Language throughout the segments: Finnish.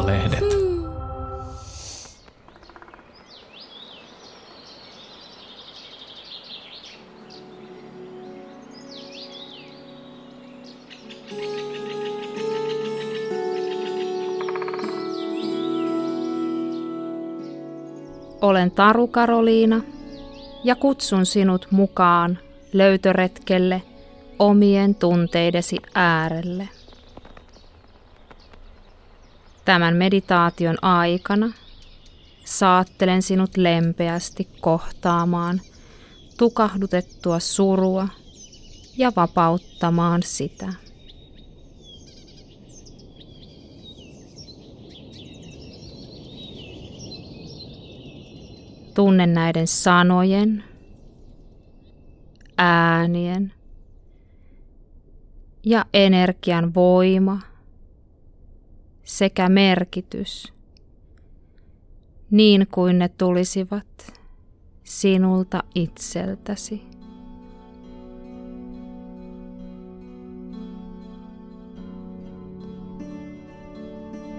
maalehdet. Olen Taru Karoliina ja kutsun sinut mukaan löytöretkelle omien tunteidesi äärelle. Tämän meditaation aikana saattelen sinut lempeästi kohtaamaan tukahdutettua surua ja vapauttamaan sitä. Tunne näiden sanojen, äänien ja energian voima sekä merkitys, niin kuin ne tulisivat sinulta itseltäsi.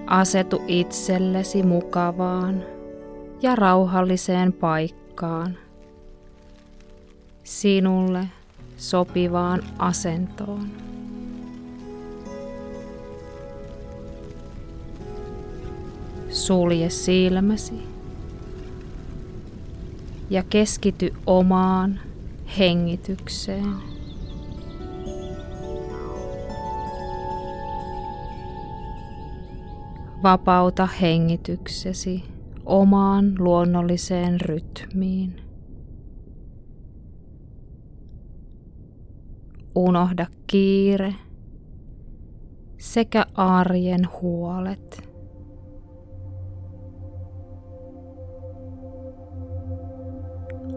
Asetu itsellesi mukavaan ja rauhalliseen paikkaan, sinulle sopivaan asentoon. Sulje silmäsi ja keskity omaan hengitykseen. Vapauta hengityksesi omaan luonnolliseen rytmiin. Unohda kiire sekä arjen huolet.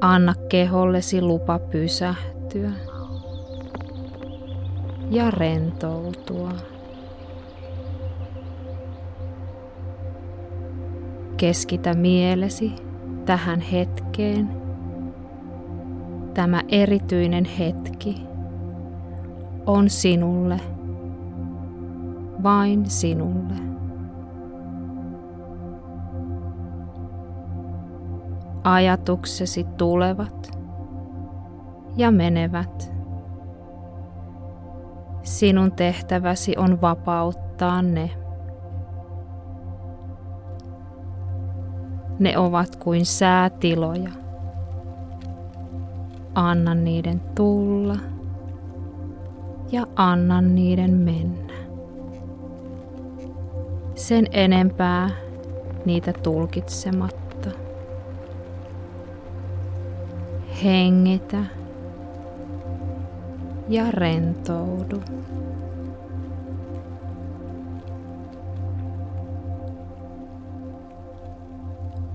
Anna kehollesi lupa pysähtyä ja rentoutua. Keskitä mielesi tähän hetkeen. Tämä erityinen hetki on sinulle, vain sinulle. Ajatuksesi tulevat ja menevät. Sinun tehtäväsi on vapauttaa ne. Ne ovat kuin säätiloja. Anna niiden tulla ja anna niiden mennä. Sen enempää niitä tulkitsematta. Hengitä ja rentoudu.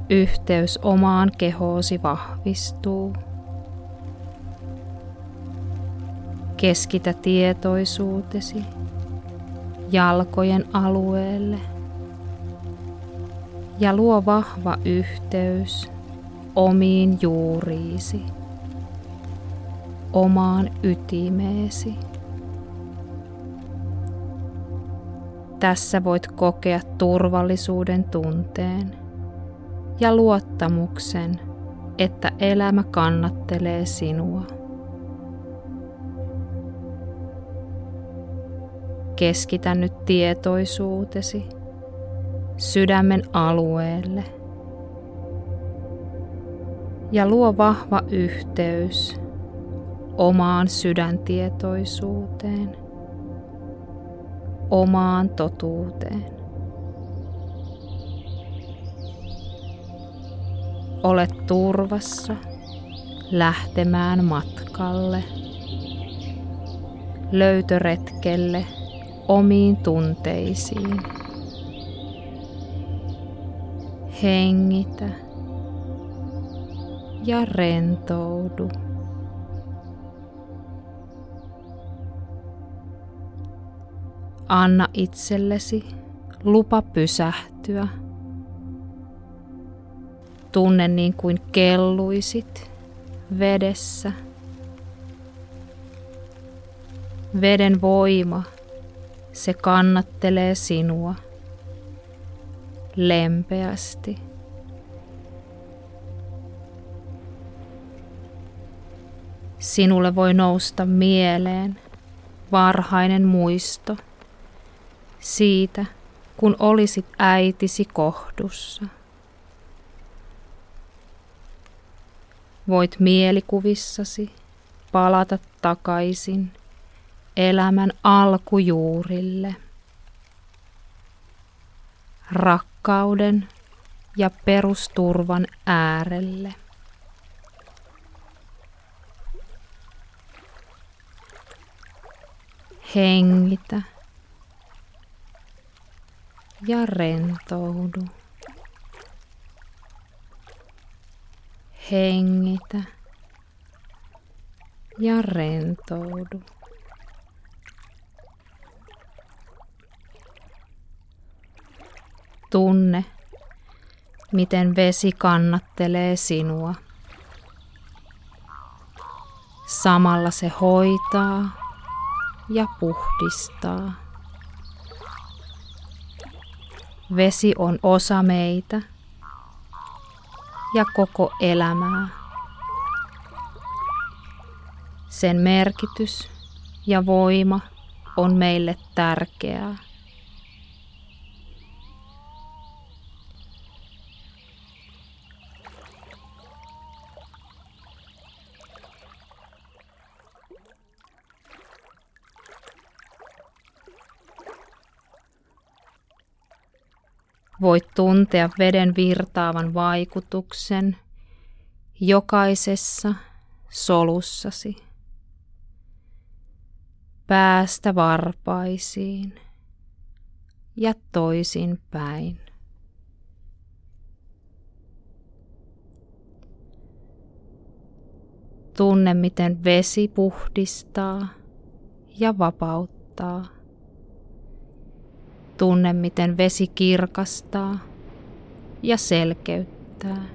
Yhteys omaan kehoosi vahvistuu. Keskitä tietoisuutesi jalkojen alueelle ja luo vahva yhteys omiin juuriisi, omaan ytimeesi. Tässä voit kokea turvallisuuden tunteen ja luottamuksen, että elämä kannattelee sinua. Keskitä nyt tietoisuutesi sydämen alueelle ja luo vahva yhteys omaan sydäntietoisuuteen, omaan totuuteen. Olet turvassa lähtemään matkalle, löytöretkelle omiin tunteisiin. Hengitä ja rentoudu. Anna itsellesi lupa pysähtyä. Tunne niin kuin kelluisit vedessä. Veden voima, se kannattelee sinua. lempeästi. Sinulle voi nousta mieleen varhainen muisto siitä, kun olisit äitisi kohdussa. Voit mielikuvissasi palata takaisin elämän alkujuurille. Rakkauden ja perusturvan äärelle. Hengitä ja rentoudu. Hengitä ja rentoudu. Tunne, miten vesi kannattelee sinua. Samalla se hoitaa ja puhdistaa. Vesi on osa meitä ja koko elämää. Sen merkitys ja voima on meille tärkeää. Voit tuntea veden virtaavan vaikutuksen jokaisessa solussasi. Päästä varpaisiin ja toisin päin. Tunne, miten vesi puhdistaa ja vapauttaa. Tunne, miten vesi kirkastaa ja selkeyttää.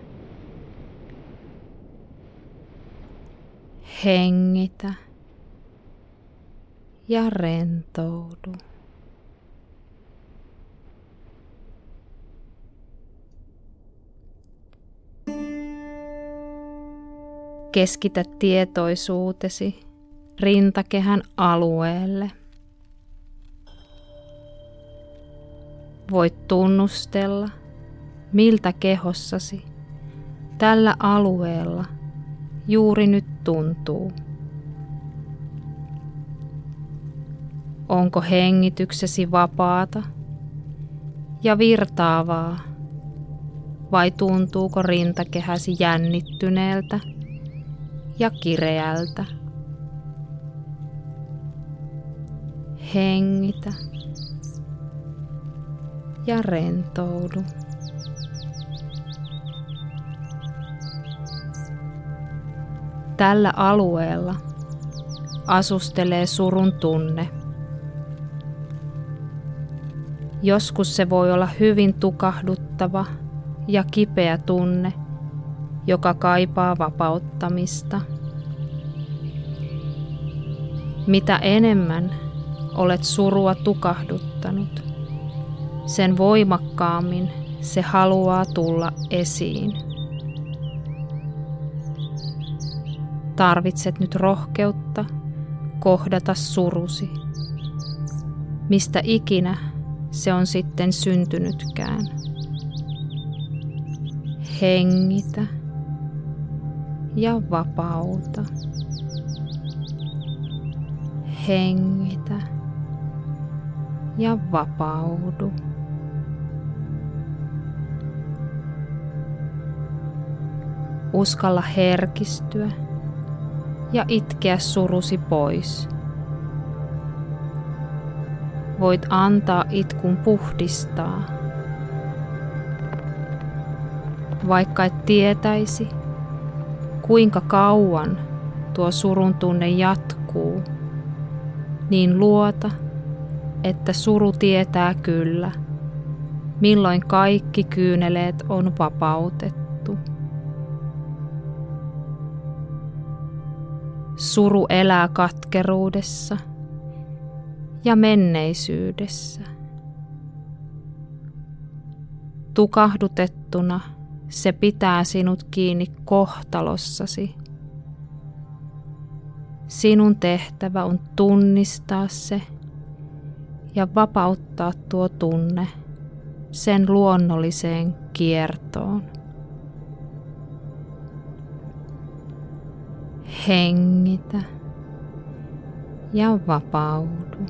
Hengitä ja rentoudu. Keskitä tietoisuutesi rintakehän alueelle – Voit tunnustella, miltä kehossasi tällä alueella juuri nyt tuntuu. Onko hengityksesi vapaata ja virtaavaa vai tuntuuko rintakehäsi jännittyneeltä ja kireältä? Hengitä ja rentoudu. Tällä alueella asustelee surun tunne. Joskus se voi olla hyvin tukahduttava ja kipeä tunne, joka kaipaa vapauttamista. Mitä enemmän olet surua tukahduttanut, sen voimakkaammin se haluaa tulla esiin. Tarvitset nyt rohkeutta kohdata surusi, mistä ikinä se on sitten syntynytkään. Hengitä ja vapauta. Hengitä ja vapaudu. Uskalla herkistyä ja itkeä surusi pois. Voit antaa itkun puhdistaa, vaikka et tietäisi, kuinka kauan tuo surun tunne jatkuu, niin luota, että suru tietää kyllä, milloin kaikki kyyneleet on vapautettu. Suru elää katkeruudessa ja menneisyydessä. Tukahdutettuna se pitää sinut kiinni kohtalossasi. Sinun tehtävä on tunnistaa se ja vapauttaa tuo tunne sen luonnolliseen kiertoon. Hengitä ja vapaudu.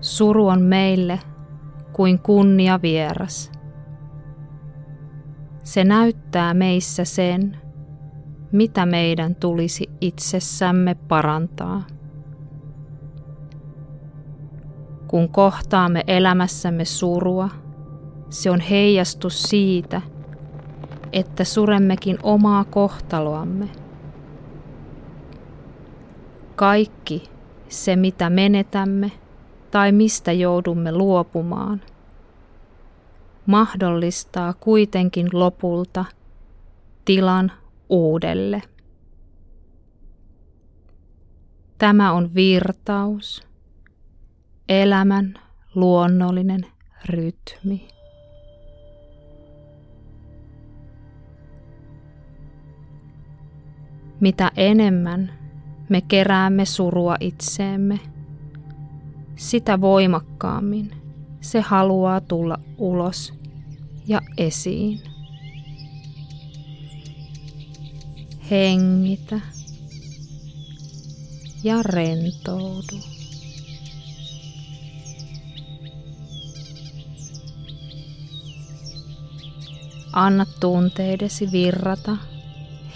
Suru on meille kuin kunnia vieras. Se näyttää meissä sen, mitä meidän tulisi itsessämme parantaa. Kun kohtaamme elämässämme surua, se on heijastus siitä, että suremmekin omaa kohtaloamme. Kaikki se, mitä menetämme tai mistä joudumme luopumaan, mahdollistaa kuitenkin lopulta tilan uudelle. Tämä on virtaus, elämän luonnollinen rytmi. Mitä enemmän me keräämme surua itseemme, sitä voimakkaammin se haluaa tulla ulos ja esiin. Hengitä ja rentoudu. Anna tunteidesi virrata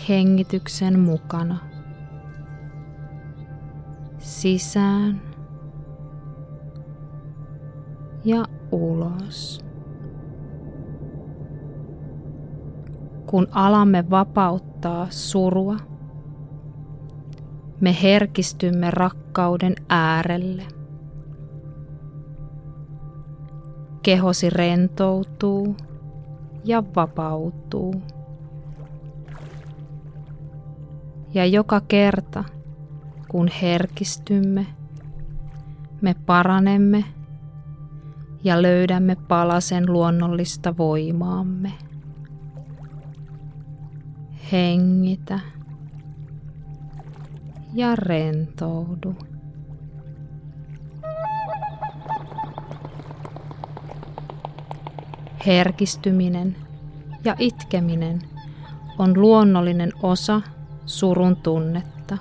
hengityksen mukana. Sisään ja ulos. Kun alamme vapauttaa surua, me herkistymme rakkauden äärelle. Kehosi rentoutuu ja vapautuu. Ja joka kerta, kun herkistymme, me paranemme ja löydämme palasen luonnollista voimaamme. Hengitä ja rentoudu. Herkistyminen ja itkeminen on luonnollinen osa surun tunnetta.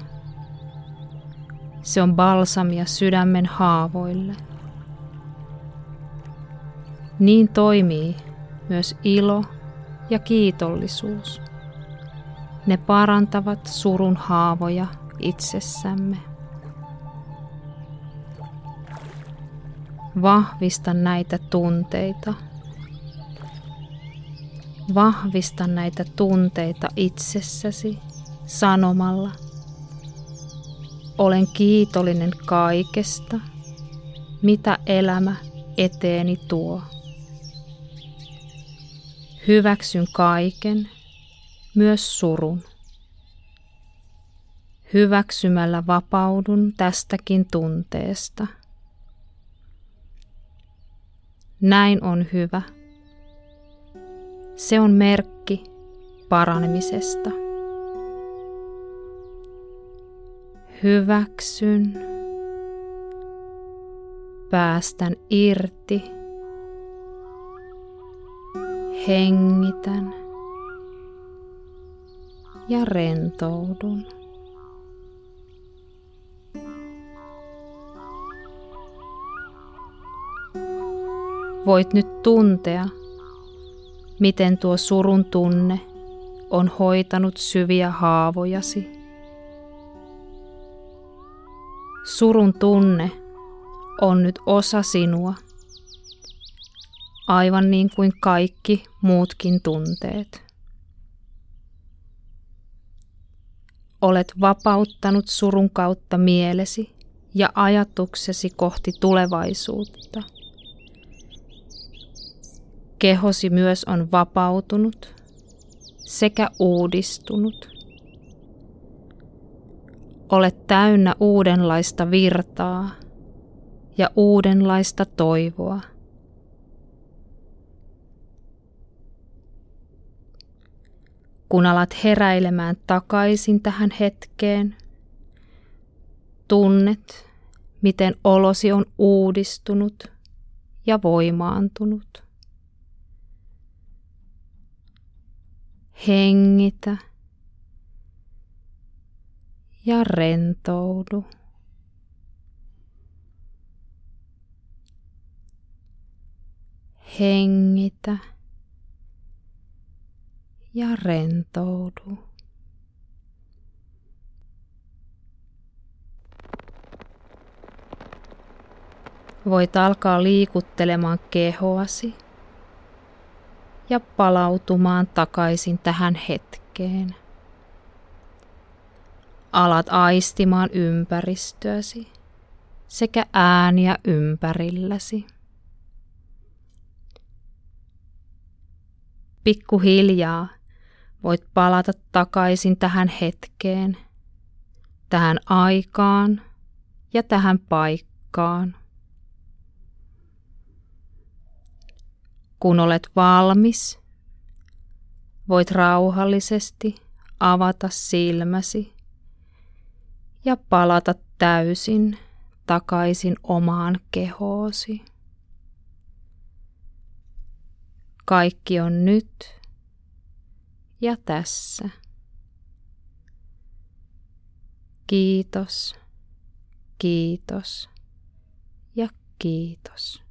Se on balsamia sydämen haavoille. Niin toimii myös ilo ja kiitollisuus. Ne parantavat surun haavoja itsessämme. Vahvista näitä tunteita. Vahvista näitä tunteita itsessäsi sanomalla. Olen kiitollinen kaikesta, mitä elämä eteeni tuo. Hyväksyn kaiken, myös surun. Hyväksymällä vapaudun tästäkin tunteesta. Näin on hyvä. Se on merkki paranemisesta. Hyväksyn. Päästän irti. Hengitän ja rentoudun. Voit nyt tuntea, miten tuo surun tunne on hoitanut syviä haavojasi. Surun tunne on nyt osa sinua, aivan niin kuin kaikki muutkin tunteet. Olet vapauttanut surun kautta mielesi ja ajatuksesi kohti tulevaisuutta. Kehosi myös on vapautunut sekä uudistunut. Olet täynnä uudenlaista virtaa ja uudenlaista toivoa. Kun alat heräilemään takaisin tähän hetkeen, tunnet, miten olosi on uudistunut ja voimaantunut. Hengitä ja rentoudu. Hengitä ja rentoudu. Voit alkaa liikuttelemaan kehoasi ja palautumaan takaisin tähän hetkeen. Alat aistimaan ympäristöäsi sekä ääniä ympärilläsi. Pikkuhiljaa voit palata takaisin tähän hetkeen, tähän aikaan ja tähän paikkaan. Kun olet valmis, voit rauhallisesti avata silmäsi ja palata täysin takaisin omaan kehoosi. Kaikki on nyt ja tässä. Kiitos, kiitos ja kiitos.